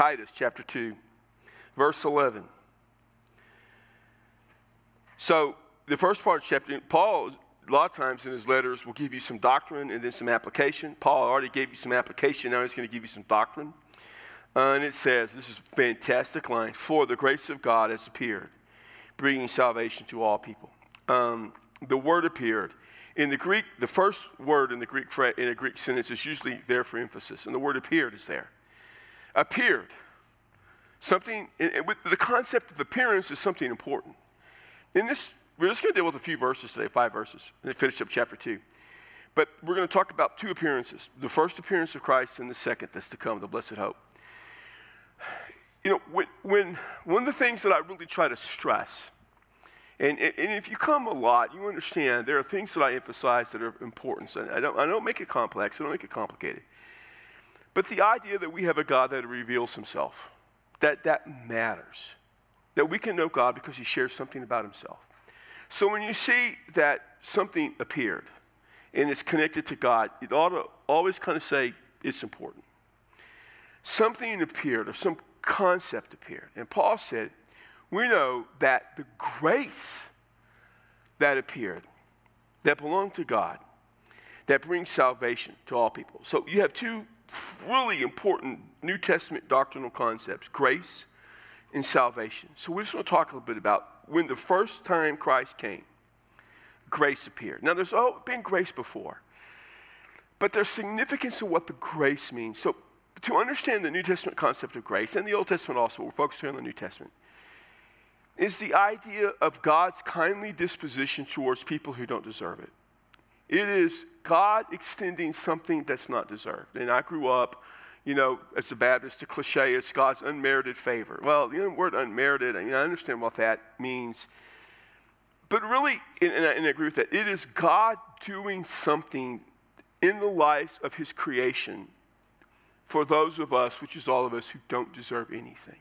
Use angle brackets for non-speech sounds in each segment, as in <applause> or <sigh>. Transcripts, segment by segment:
Titus chapter 2, verse 11. So, the first part of chapter, Paul, a lot of times in his letters, will give you some doctrine and then some application. Paul already gave you some application, now he's going to give you some doctrine. Uh, and it says, this is a fantastic line, for the grace of God has appeared, bringing salvation to all people. Um, the word appeared. In the Greek, the first word in the Greek in a Greek sentence is usually there for emphasis, and the word appeared is there. Appeared. Something, with the concept of appearance is something important. In this, we're just going to deal with a few verses today, five verses, and finish up chapter two. But we're going to talk about two appearances the first appearance of Christ and the second that's to come, the blessed hope. You know, when, when one of the things that I really try to stress and, and, if you come a lot, you understand there are things that I emphasize that are important. So I don't, I don't make it complex, I don't make it complicated. But the idea that we have a God that reveals himself, that that matters. That we can know God because he shares something about himself. So when you see that something appeared and it's connected to God, it ought to always kind of say it's important. Something appeared or some concept appeared. And Paul said, we know that the grace that appeared, that belonged to God, that brings salvation to all people. So you have two really important New Testament doctrinal concepts grace and salvation. So we're just going to talk a little bit about when the first time Christ came, grace appeared. Now, there's been grace before, but there's significance in what the grace means. So to understand the New Testament concept of grace and the Old Testament also, we're here on the New Testament is the idea of God's kindly disposition towards people who don't deserve it. It is God extending something that's not deserved. And I grew up, you know, as a Baptist, the cliche is God's unmerited favor. Well, the word unmerited, I, mean, I understand what that means. But really, and I, and I agree with that, it is God doing something in the lives of his creation for those of us, which is all of us, who don't deserve anything.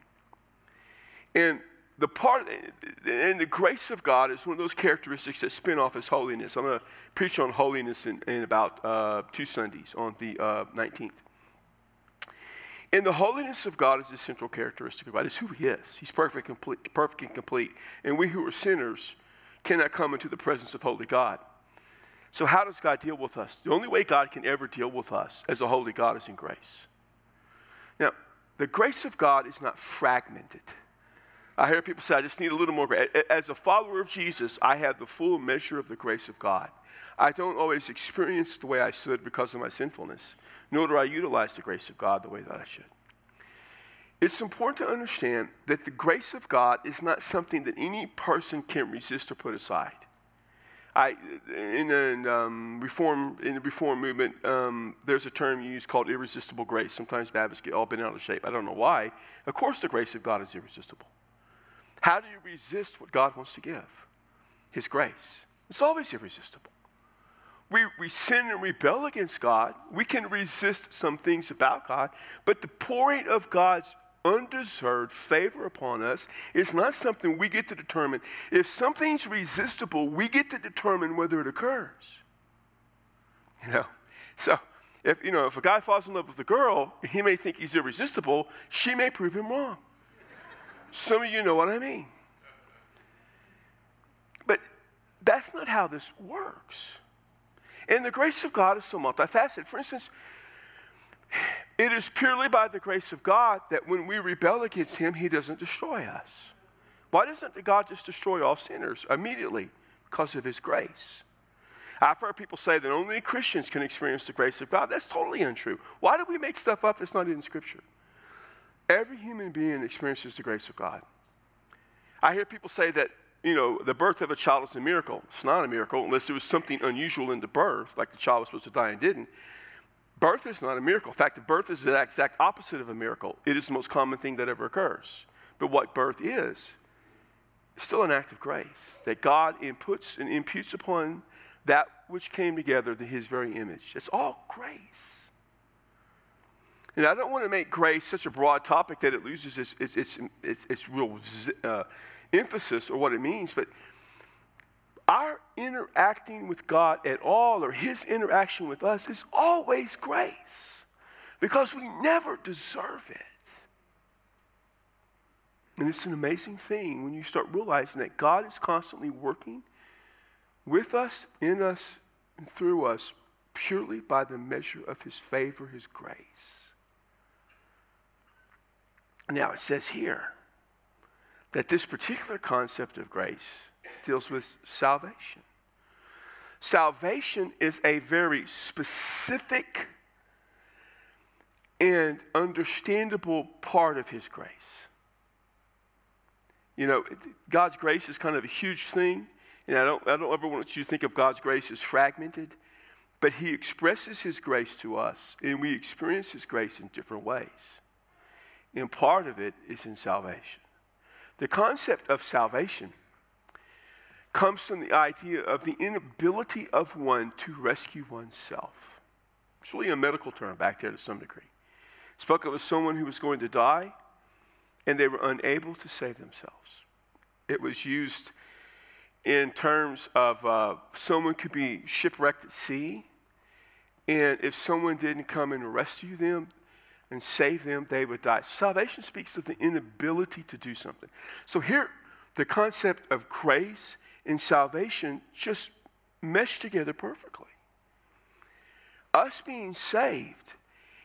And the part and the grace of God is one of those characteristics that spin off as holiness. I'm going to preach on holiness in, in about uh, two Sundays on the uh, 19th. And the holiness of God is the central characteristic of God. It's who He is. He's perfect, complete, perfect and complete. And we who are sinners cannot come into the presence of holy God. So, how does God deal with us? The only way God can ever deal with us as a holy God is in grace. Now, the grace of God is not fragmented. I hear people say, I just need a little more grace. As a follower of Jesus, I have the full measure of the grace of God. I don't always experience the way I should because of my sinfulness, nor do I utilize the grace of God the way that I should. It's important to understand that the grace of God is not something that any person can resist or put aside. I, in, in, um, reform, in the reform movement, um, there's a term used called irresistible grace. Sometimes Baptists get all bent out of shape. I don't know why. Of course, the grace of God is irresistible. How do you resist what God wants to give? His grace. It's always irresistible. We, we sin and rebel against God. We can resist some things about God, but the pouring of God's undeserved favor upon us is not something we get to determine. If something's resistible, we get to determine whether it occurs. You know, so if you know if a guy falls in love with a girl, he may think he's irresistible. She may prove him wrong. Some of you know what I mean. But that's not how this works. And the grace of God is so multifaceted. For instance, it is purely by the grace of God that when we rebel against Him, He doesn't destroy us. Why doesn't God just destroy all sinners immediately? Because of His grace. I've heard people say that only Christians can experience the grace of God. That's totally untrue. Why do we make stuff up that's not in Scripture? Every human being experiences the grace of God. I hear people say that, you know, the birth of a child is a miracle. It's not a miracle unless there was something unusual in the birth, like the child was supposed to die and didn't. Birth is not a miracle. In fact, the birth is the exact opposite of a miracle. It is the most common thing that ever occurs. But what birth is, is still an act of grace that God inputs and imputes upon that which came together to his very image. It's all grace. And I don't want to make grace such a broad topic that it loses its, its, its, its, its real uh, emphasis or what it means, but our interacting with God at all or His interaction with us is always grace because we never deserve it. And it's an amazing thing when you start realizing that God is constantly working with us, in us, and through us purely by the measure of his favor, his grace. Now, it says here that this particular concept of grace deals with salvation. Salvation is a very specific and understandable part of His grace. You know, God's grace is kind of a huge thing, and I don't, I don't ever want you to think of God's grace as fragmented, but He expresses His grace to us, and we experience His grace in different ways. And part of it is in salvation. The concept of salvation comes from the idea of the inability of one to rescue oneself. It's really a medical term back there to some degree. It spoke of someone who was going to die and they were unable to save themselves. It was used in terms of uh, someone could be shipwrecked at sea, and if someone didn't come and rescue them and save them, they would die. Salvation speaks of the inability to do something. So here, the concept of grace and salvation just mesh together perfectly. Us being saved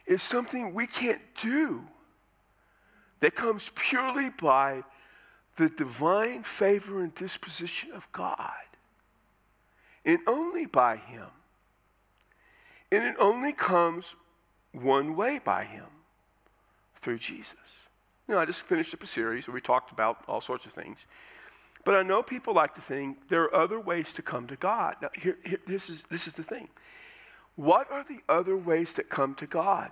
is something we can't do that comes purely by the divine favor and disposition of God. And only by Him. And it only comes one way by Him through Jesus. You know, I just finished up a series where we talked about all sorts of things. But I know people like to think there are other ways to come to God. Now, here, here, this, is, this is the thing. What are the other ways that come to God?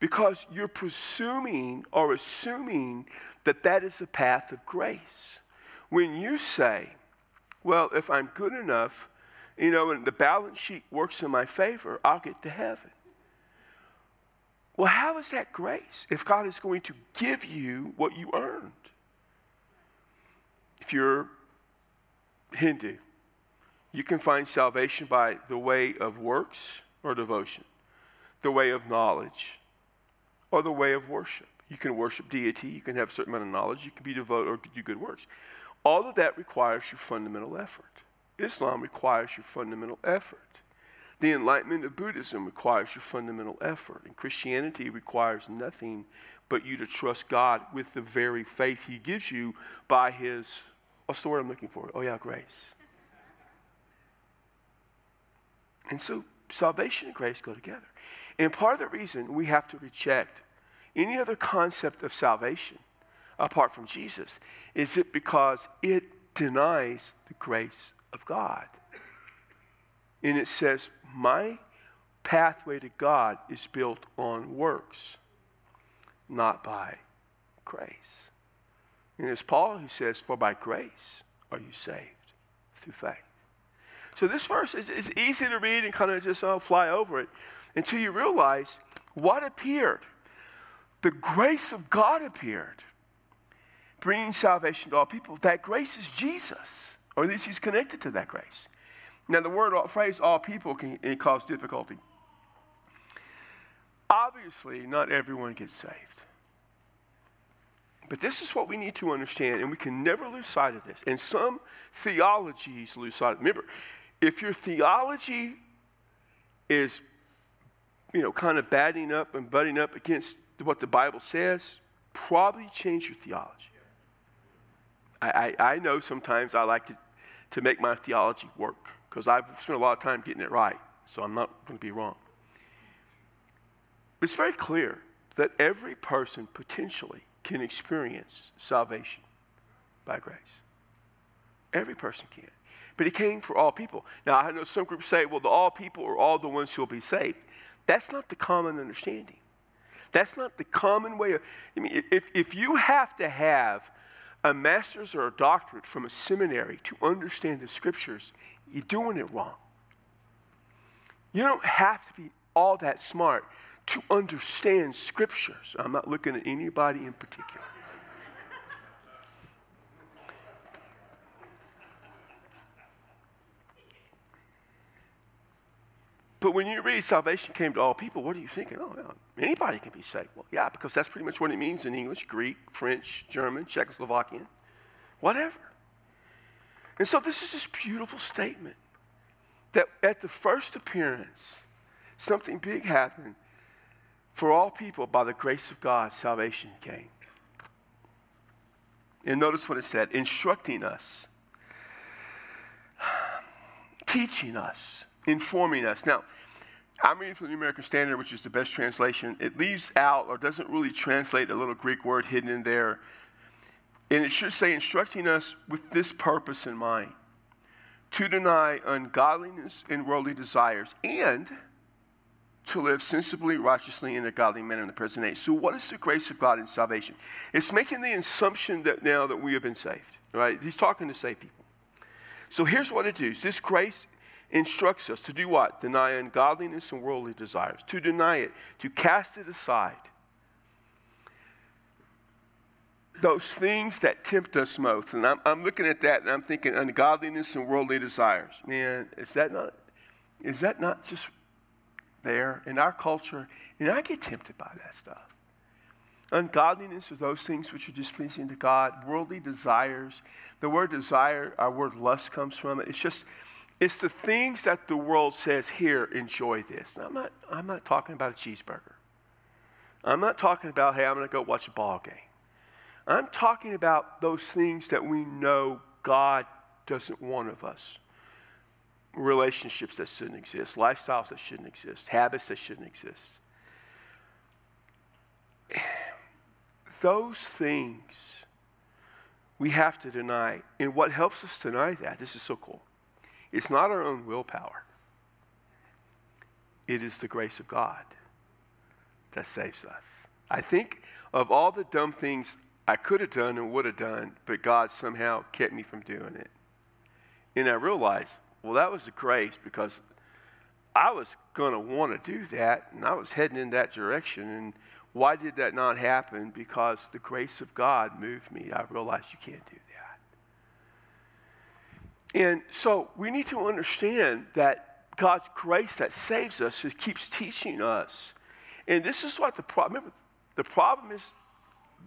Because you're presuming or assuming that that is a path of grace. When you say, well, if I'm good enough, you know, and the balance sheet works in my favor, I'll get to heaven. Well, how is that grace if God is going to give you what you earned? If you're Hindu, you can find salvation by the way of works or devotion, the way of knowledge, or the way of worship. You can worship deity, you can have a certain amount of knowledge, you can be devoted or do good works. All of that requires your fundamental effort. Islam requires your fundamental effort. The enlightenment of Buddhism requires your fundamental effort, and Christianity requires nothing but you to trust God with the very faith He gives you by His, what's the word I'm looking for? Oh, yeah, grace. And so salvation and grace go together. And part of the reason we have to reject any other concept of salvation apart from Jesus is it because it denies the grace of God. And it says, My pathway to God is built on works, not by grace. And it's Paul who says, For by grace are you saved through faith. So this verse is, is easy to read and kind of just uh, fly over it until you realize what appeared. The grace of God appeared, bringing salvation to all people. That grace is Jesus, or at least he's connected to that grace. Now, the word phrase all people can, cause difficulty. Obviously, not everyone gets saved. But this is what we need to understand, and we can never lose sight of this. And some theologies lose sight. Remember, if your theology is, you know, kind of batting up and butting up against what the Bible says, probably change your theology. I, I, I know sometimes I like to, to make my theology work because I've spent a lot of time getting it right, so I'm not going to be wrong. But it's very clear that every person potentially can experience salvation by grace. Every person can but he came for all people. Now, I know some groups say, well, the all people are all the ones who will be saved. That's not the common understanding. That's not the common way of, I mean, if, if you have to have a master's or a doctorate from a seminary to understand the scriptures, you're doing it wrong. You don't have to be all that smart to understand scriptures. I'm not looking at anybody in particular. But when you read salvation came to all people, what are you thinking? Oh, yeah, anybody can be saved. Well, yeah, because that's pretty much what it means in English, Greek, French, German, Czechoslovakian, whatever. And so this is this beautiful statement that at the first appearance, something big happened. For all people, by the grace of God, salvation came. And notice what it said instructing us, <sighs> teaching us, informing us. Now, I'm reading from the American Standard, which is the best translation. It leaves out or doesn't really translate a little Greek word hidden in there. And it should say instructing us with this purpose in mind to deny ungodliness and worldly desires and to live sensibly, righteously, in a godly manner in the present age. So, what is the grace of God in salvation? It's making the assumption that now that we have been saved, right? He's talking to saved people. So, here's what it does this grace instructs us to do what? Deny ungodliness and worldly desires, to deny it, to cast it aside. Those things that tempt us most. And I'm, I'm looking at that and I'm thinking ungodliness and worldly desires. Man, is that not, is that not just there in our culture, and I get tempted by that stuff. Ungodliness is those things which are displeasing to God. Worldly desires. The word desire, our word lust comes from it. It's just, it's the things that the world says, here, enjoy this. Now, I'm not, I'm not talking about a cheeseburger. I'm not talking about, hey, I'm going to go watch a ball game. I'm talking about those things that we know God doesn't want of us relationships that shouldn't exist, lifestyles that shouldn't exist, habits that shouldn't exist. <sighs> Those things we have to deny. And what helps us deny that, this is so cool, it's not our own willpower, it is the grace of God that saves us. I think of all the dumb things I could have done and would have done, but God somehow kept me from doing it. And I realized well, that was the grace because I was going to want to do that and I was heading in that direction. And why did that not happen? Because the grace of God moved me. I realized you can't do that. And so we need to understand that God's grace that saves us, keeps teaching us. And this is what the problem, the problem is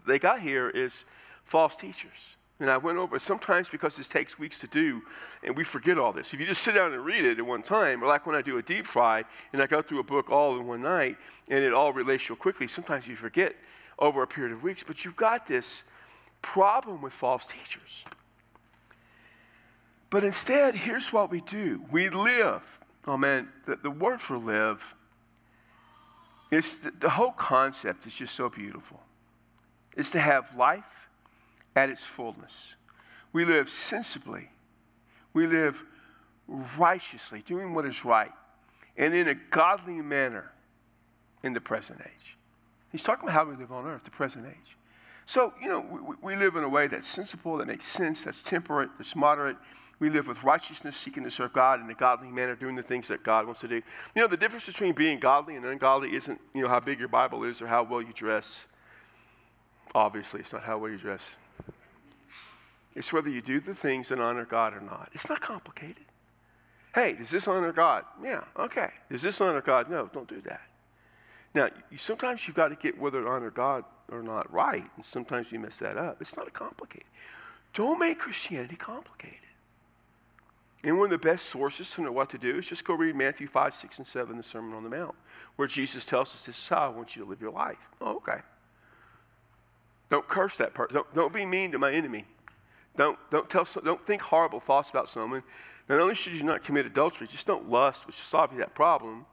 they got here is false teachers. And I went over sometimes because this takes weeks to do, and we forget all this. If you just sit down and read it at one time, or like when I do a deep fry and I go through a book all in one night and it all relates real quickly, sometimes you forget over a period of weeks. But you've got this problem with false teachers. But instead, here's what we do we live. Oh man, the, the word for live is the, the whole concept is just so beautiful. It's to have life at its fullness. We live sensibly. We live righteously, doing what is right, and in a godly manner in the present age. He's talking about how we live on earth, the present age. So, you know, we, we live in a way that's sensible, that makes sense, that's temperate, that's moderate. We live with righteousness, seeking to serve God in a godly manner, doing the things that God wants to do. You know, the difference between being godly and ungodly isn't, you know, how big your Bible is or how well you dress. Obviously, it's not how well you dress. It's whether you do the things that honor God or not. It's not complicated. Hey, does this honor God? Yeah, okay. Does this honor God? No, don't do that. Now, sometimes you've got to get whether it honor God or not right, and sometimes you mess that up. It's not complicated. Don't make Christianity complicated. And one of the best sources to know what to do is just go read Matthew 5, 6, and 7, the Sermon on the Mount, where Jesus tells us this is how I want you to live your life. Oh, okay. Don't curse that person. Don't, don't be mean to my enemy. Don't, don't, tell, don't think horrible thoughts about someone. Not only should you not commit adultery, just don't lust, which will solve you that problem.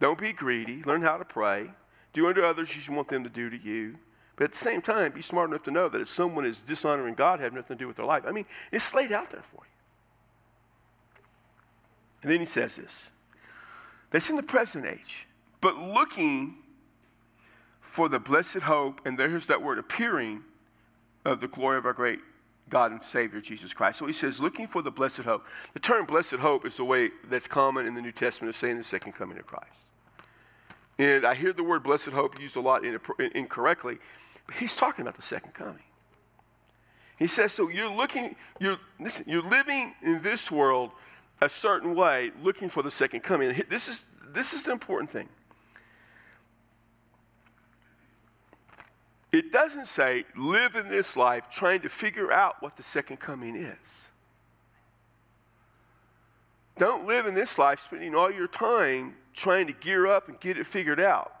Don't be greedy. Learn how to pray. Do unto others as you want them to do to you. But at the same time, be smart enough to know that if someone is dishonoring God, have nothing to do with their life. I mean, it's laid out there for you. And then he says this that's in the present age, but looking for the blessed hope, and there's that word appearing of the glory of our great God and Savior Jesus Christ. So he says, looking for the blessed hope. The term blessed hope is the way that's common in the New Testament of saying the second coming of Christ. And I hear the word blessed hope used a lot incorrectly, but he's talking about the second coming. He says, so you're looking, you're, listen, you're living in this world a certain way, looking for the second coming. This is, this is the important thing. It doesn't say live in this life trying to figure out what the second coming is. Don't live in this life spending all your time trying to gear up and get it figured out.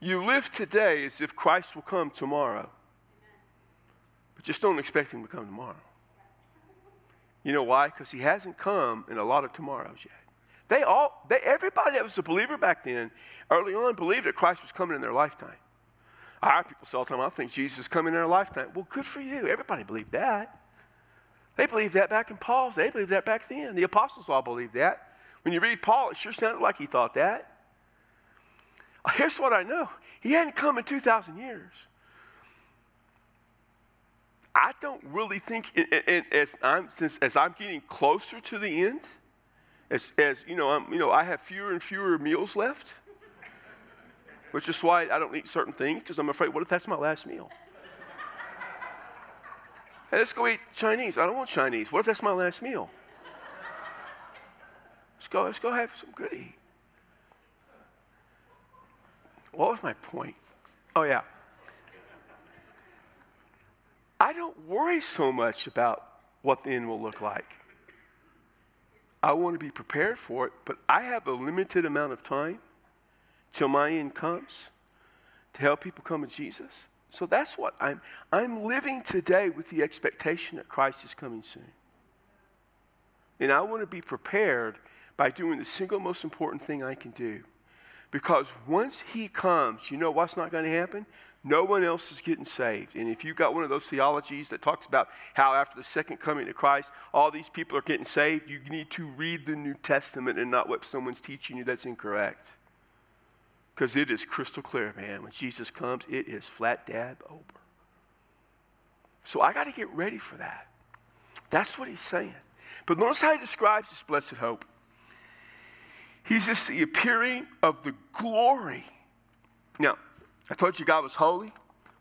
You live today as if Christ will come tomorrow. But just don't expect him to come tomorrow. You know why? Because he hasn't come in a lot of tomorrows yet. They all, they, everybody that was a believer back then, early on, believed that Christ was coming in their lifetime. I have people say all the time, I think Jesus is coming in our lifetime. Well, good for you. Everybody believed that. They believed that back in Paul's. They believed that back then. The apostles all believed that. When you read Paul, it sure sounded like he thought that. Uh, here's what I know he hadn't come in 2,000 years. I don't really think, and as I'm, since, as I'm getting closer to the end, as, as you know, I'm, you know, I have fewer and fewer meals left, which is why I don't eat certain things because I'm afraid, what if that's my last meal? Hey, let's go eat Chinese. I don't want Chinese. What if that's my last meal? Let's go, let's go have some good eat. What was my point? Oh, yeah. I don't worry so much about what the end will look like. I want to be prepared for it, but I have a limited amount of time till my end comes to help people come to Jesus. So that's what I'm I'm living today with the expectation that Christ is coming soon. And I want to be prepared by doing the single most important thing I can do. Because once he comes, you know what's not going to happen? No one else is getting saved. And if you've got one of those theologies that talks about how after the second coming of Christ, all these people are getting saved, you need to read the New Testament and not what someone's teaching you that's incorrect. Because it is crystal clear, man. When Jesus comes, it is flat dab over. So I got to get ready for that. That's what he's saying. But notice how he describes this blessed hope. He's just the appearing of the glory. Now, I told you God was holy.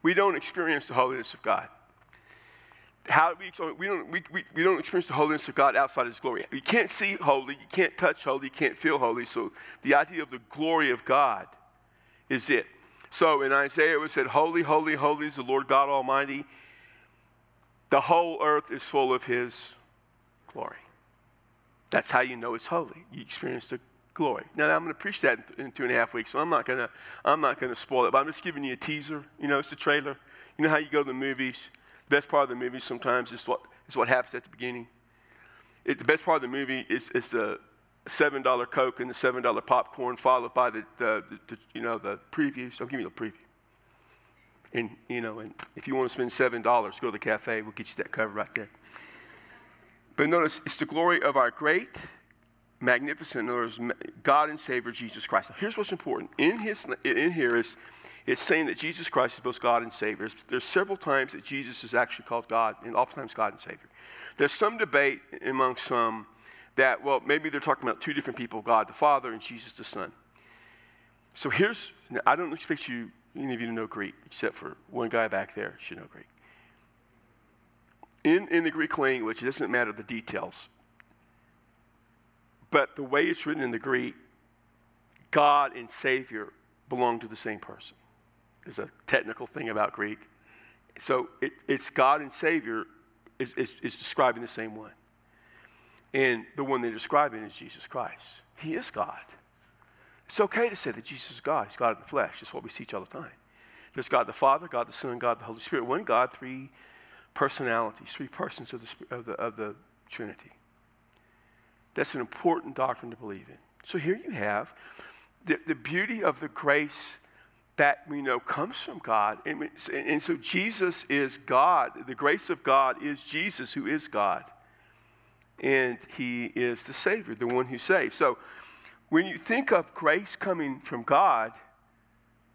We don't experience the holiness of God. How we, we, don't, we, we, we don't experience the holiness of God outside of His glory. You can't see holy, you can't touch holy, you can't feel holy. So the idea of the glory of God is it. So in Isaiah it said, Holy, holy, holy is the Lord God Almighty. The whole earth is full of His glory. That's how you know it's holy. You experience the glory. Now I'm going to preach that in two and a half weeks, so I'm not going to I'm not going to spoil it. But I'm just giving you a teaser. You know, it's the trailer. You know how you go to the movies. The best part of the movie sometimes is what is what happens at the beginning. It, the best part of the movie is, is the seven dollar Coke and the seven dollar popcorn, followed by the, the, the, you know the previews. I'll give you the preview. And you know, and if you want to spend seven dollars, go to the cafe. We'll get you that cover right there. But notice, it's the glory of our great magnificent, in words, God and Savior Jesus Christ. Now, here's what's important. In, his, in here is it's saying that Jesus Christ is both God and Savior. There's several times that Jesus is actually called God, and oftentimes God and Savior. There's some debate among some um, that, well, maybe they're talking about two different people God the Father and Jesus the Son. So here's, I don't expect you, any of you to know Greek, except for one guy back there should know Greek. In, in the Greek language, it doesn't matter the details. But the way it's written in the Greek, God and Savior belong to the same person. There's a technical thing about Greek. So it, it's God and Savior is, is, is describing the same one. And the one they're describing is Jesus Christ. He is God. It's okay to say that Jesus is God. He's God in the flesh. That's what we teach all the time. There's God the Father, God the Son, God the Holy Spirit. One God, three personalities, three persons of the, of the, of the Trinity. That's an important doctrine to believe in. So here you have the, the beauty of the grace that we know comes from God. And, and so Jesus is God. The grace of God is Jesus, who is God. And he is the Savior, the one who saves. So when you think of grace coming from God,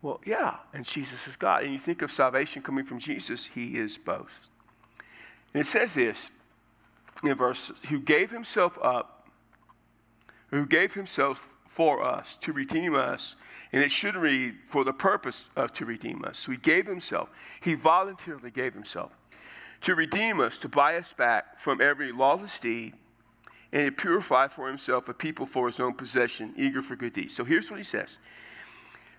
well, yeah, and Jesus is God. And you think of salvation coming from Jesus, he is both. And it says this in verse, who gave himself up who gave himself for us to redeem us. And it should read, for the purpose of to redeem us. So he gave himself. He voluntarily gave himself to redeem us, to buy us back from every lawless deed and to purify for himself a people for his own possession, eager for good deeds. So here's what he says.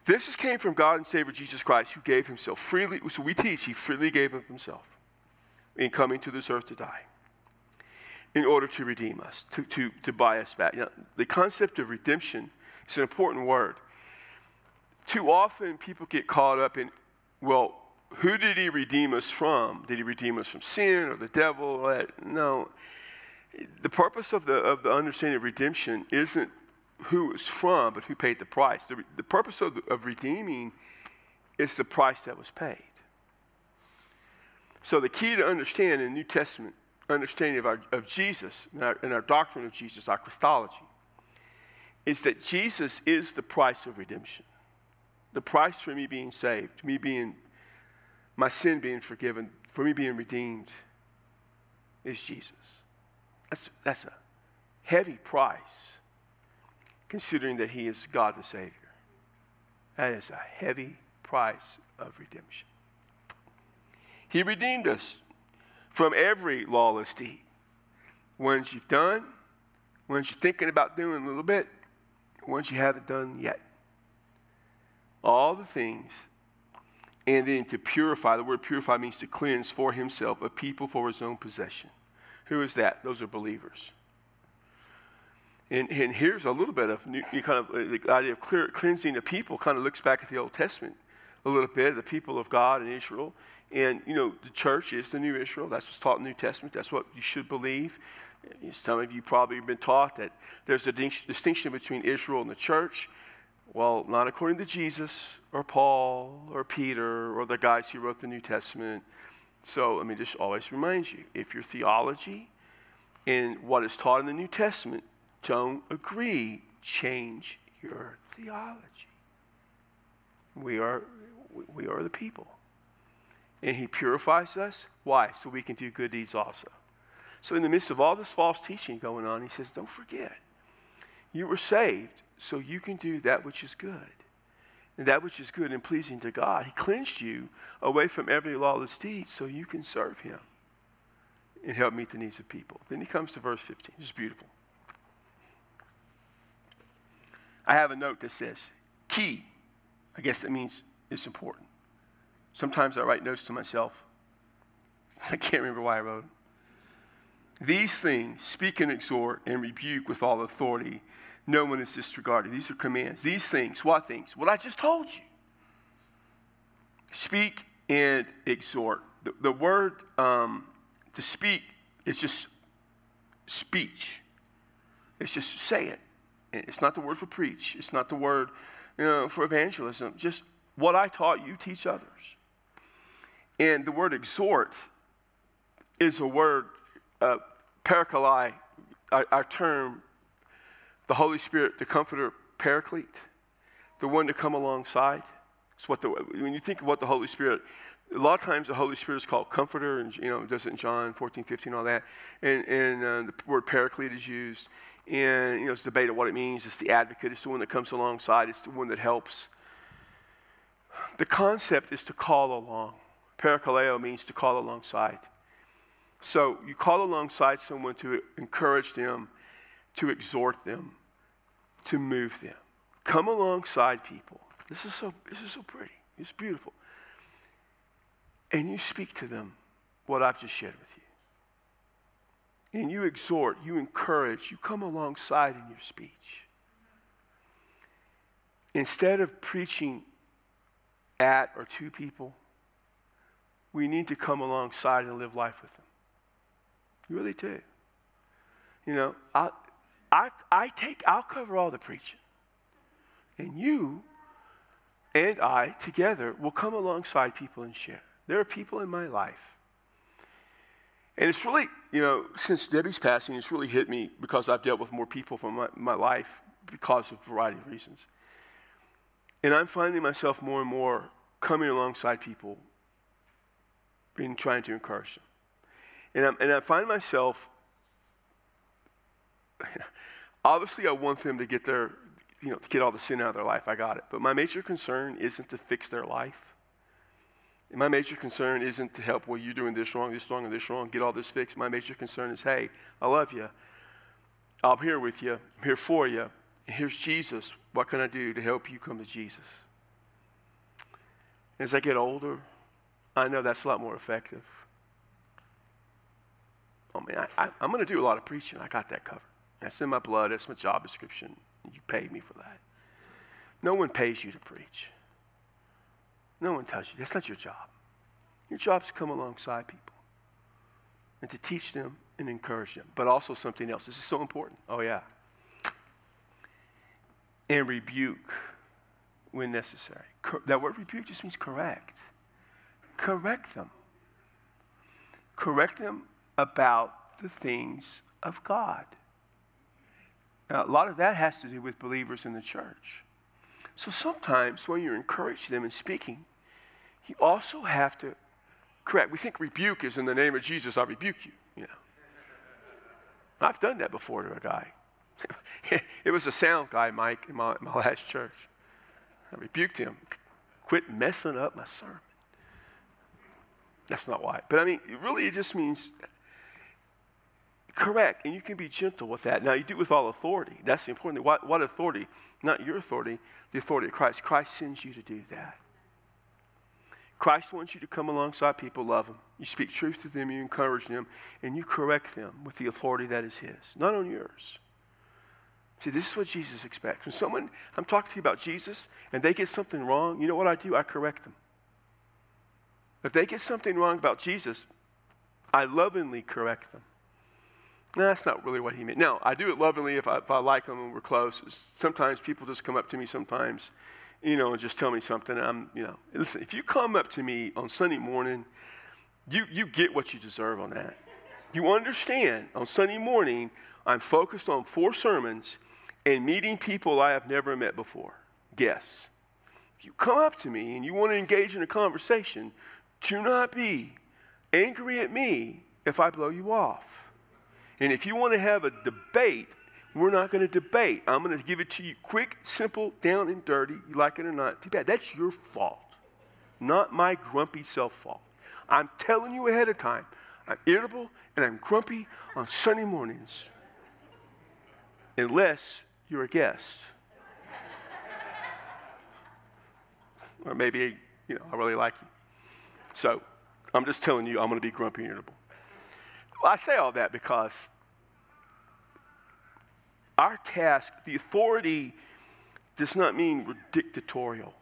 This is came from God and Savior Jesus Christ, who gave himself freely. So we teach he freely gave of himself in coming to this earth to die in order to redeem us, to, to, to buy us back. Now, the concept of redemption is an important word. Too often people get caught up in, well, who did he redeem us from? Did he redeem us from sin or the devil? No. The purpose of the, of the understanding of redemption isn't who it's from, but who paid the price. The, the purpose of, of redeeming is the price that was paid. So the key to understand in the New Testament understanding of, our, of Jesus and our, and our doctrine of Jesus, our Christology, is that Jesus is the price of redemption. The price for me being saved, me being, my sin being forgiven, for me being redeemed is Jesus. That's, that's a heavy price considering that he is God the Savior. That is a heavy price of redemption. He redeemed us from every lawless deed. Ones you've done, ones you're thinking about doing a little bit, ones you haven't done yet. All the things. And then to purify, the word purify means to cleanse for himself a people for his own possession. Who is that? Those are believers. And, and here's a little bit of new, kind of uh, the idea of clear, cleansing the people kind of looks back at the Old Testament a little bit, the people of God in Israel. And, you know, the church is the new Israel. That's what's taught in the New Testament. That's what you should believe. Some of you probably have been taught that there's a distinction between Israel and the church. Well, not according to Jesus or Paul or Peter or the guys who wrote the New Testament. So let me just always remind you if your theology and what is taught in the New Testament don't agree, change your theology. We are, we are the people. And he purifies us. Why? So we can do good deeds also. So, in the midst of all this false teaching going on, he says, Don't forget, you were saved so you can do that which is good. And that which is good and pleasing to God. He cleansed you away from every lawless deed so you can serve him and help meet the needs of people. Then he comes to verse 15. It's beautiful. I have a note that says, key. I guess that means it's important. Sometimes I write notes to myself. <laughs> I can't remember why I wrote them. These things speak and exhort and rebuke with all authority. No one is disregarded. These are commands. These things, what things? What I just told you. Speak and exhort. The, the word um, to speak is just speech. It's just say it. It's not the word for preach. It's not the word you know, for evangelism. Just what I taught you, teach others. And the word exhort is a word, uh, parakalai, our, our term, the Holy Spirit, the comforter, paraclete, the one to come alongside. It's what the, when you think of what the Holy Spirit, a lot of times the Holy Spirit is called comforter, and you know, does it in John 14, 15, all that. And, and uh, the word paraclete is used. And you know, it's debated what it means. It's the advocate, it's the one that comes alongside, it's the one that helps. The concept is to call along. Parakaleo means to call alongside. So you call alongside someone to encourage them, to exhort them, to move them. Come alongside people. This is so, this is so pretty. It's beautiful. And you speak to them what I've just shared with you. And you exhort, you encourage, you come alongside in your speech. Instead of preaching at or to people, we need to come alongside and live life with them. You really do. You know, I, I, I take, I'll cover all the preaching. And you and I together will come alongside people and share. There are people in my life. And it's really, you know, since Debbie's passing, it's really hit me because I've dealt with more people from my, my life because of a variety of reasons. And I'm finding myself more and more coming alongside people and trying to encourage them. And, i and I find myself, <laughs> obviously, I want them to get their, you know, to get all the sin out of their life. I got it. But my major concern isn't to fix their life. And my major concern isn't to help, well, you're doing this wrong, this wrong, and this wrong, get all this fixed. My major concern is, hey, I love you. I'm here with you, I'm here for you. Here's Jesus. What can I do to help you come to Jesus? As I get older, I know that's a lot more effective. Oh, I mean, I, am going to do a lot of preaching. I got that covered. That's in my blood. That's my job description. You paid me for that. No one pays you to preach. No one tells you. That's not your job. Your job is to come alongside people and to teach them and encourage them. But also something else. This is so important. Oh, yeah. And rebuke when necessary. That word rebuke just means correct. Correct them. Correct them about the things of God. Now, a lot of that has to do with believers in the church. So sometimes when you're encouraging them in speaking, you also have to correct. We think rebuke is in the name of Jesus, I rebuke you. You know. I've done that before to a guy. <laughs> it was a sound guy, Mike, in my, my last church. I rebuked him. Quit messing up my sermon. That's not why. But I mean, really, it just means correct. And you can be gentle with that. Now, you do it with all authority. That's the important thing. What, what authority? Not your authority, the authority of Christ. Christ sends you to do that. Christ wants you to come alongside people, love them. You speak truth to them, you encourage them, and you correct them with the authority that is His, not on yours. See, this is what Jesus expects. When someone, I'm talking to you about Jesus, and they get something wrong, you know what I do? I correct them. If they get something wrong about Jesus, I lovingly correct them. No, that's not really what he meant. Now, I do it lovingly if I, if I like them and we're close. Sometimes people just come up to me sometimes you know, and just tell me something. I'm, you know, listen, if you come up to me on Sunday morning, you, you get what you deserve on that. You understand on Sunday morning, I'm focused on four sermons and meeting people I have never met before. Guess. If you come up to me and you want to engage in a conversation, do not be angry at me if I blow you off. And if you want to have a debate, we're not going to debate. I'm going to give it to you quick, simple, down and dirty. You like it or not? Too bad. That's your fault, not my grumpy self fault. I'm telling you ahead of time. I'm irritable and I'm grumpy on Sunday mornings, unless you're a guest. or maybe, you know, I really like you. So I'm just telling you, I'm going to be grumpy and irritable. Well, I say all that because our task, the authority does not mean we're dictatorial.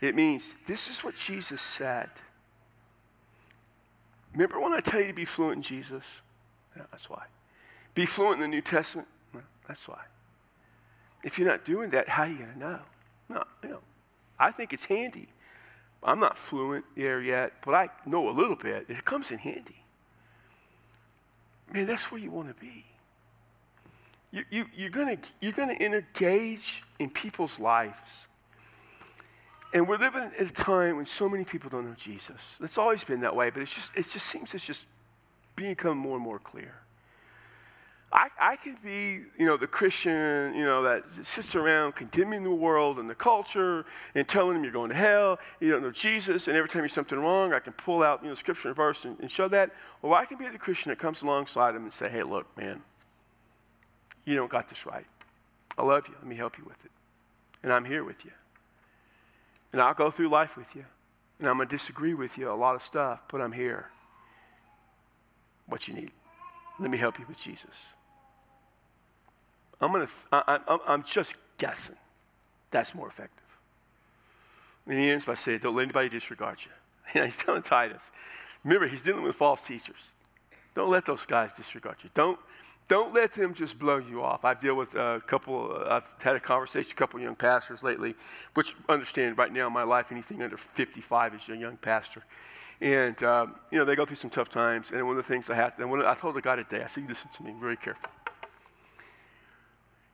It means this is what Jesus said. Remember when I tell you to be fluent in Jesus? Yeah, that's why. Be fluent in the New Testament? That's why. If you're not doing that, how are you going to know? No, you know, I think it's handy. I'm not fluent there yet, but I know a little bit. It comes in handy. Man, that's where you want to be you, you, you're going you're gonna engage in people's lives. And we're living at a time when so many people don't know Jesus. It's always been that way, but it's just, it just seems it's just becoming more and more clear. I, could be, you know, the Christian, you know, that sits around condemning the world and the culture and telling them you're going to hell, you don't know Jesus, and every time you do something wrong, I can pull out, you know, scripture and verse and, and show that. Or I can be the Christian that comes alongside them and say, hey, look, man, you don't got this right. I love you. Let me help you with it. And I'm here with you. And I'll go through life with you. And I'm going to disagree with you a lot of stuff, but I'm here. What you need. Let me help you with Jesus. I'm to, I, I, I'm just guessing. That's more effective. And he ends by saying, Don't let anybody disregard you. <laughs> He's telling Titus, remember, he's dealing with false teachers. Don't let those guys disregard you. Don't, don't let them just blow you off. I deal with a couple, uh, I've had a conversation with a couple young pastors lately, which understand right now in my life, anything under 55 is a young pastor. And, um, you know, they go through some tough times. And one of the things I had, and when I told the guy today, I said, listen to me very carefully.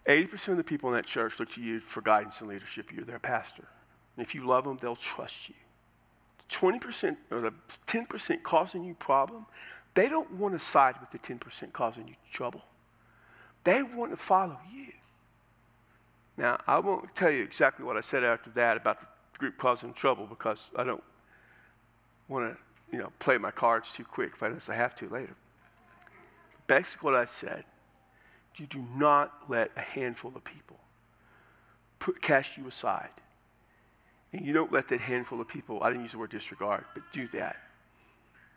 80% of the people in that church look to you for guidance and leadership. You're their pastor. And if you love them, they'll trust you. 20% or the 10% causing you problem, they don't want to side with the 10% causing you trouble. They want to follow you. Now, I won't tell you exactly what I said after that about the group causing trouble because I don't want to, you know, play my cards too quick if I, I have to later. Basically, what I said You do not let a handful of people put, cast you aside. And you don't let that handful of people, I didn't use the word disregard, but do that.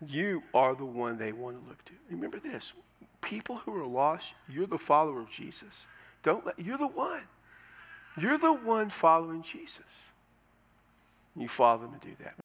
You are the one they want to look to. Remember this people who are lost, you're the follower of Jesus. Don't let, you're the one. You're the one following Jesus. You follow them and do that.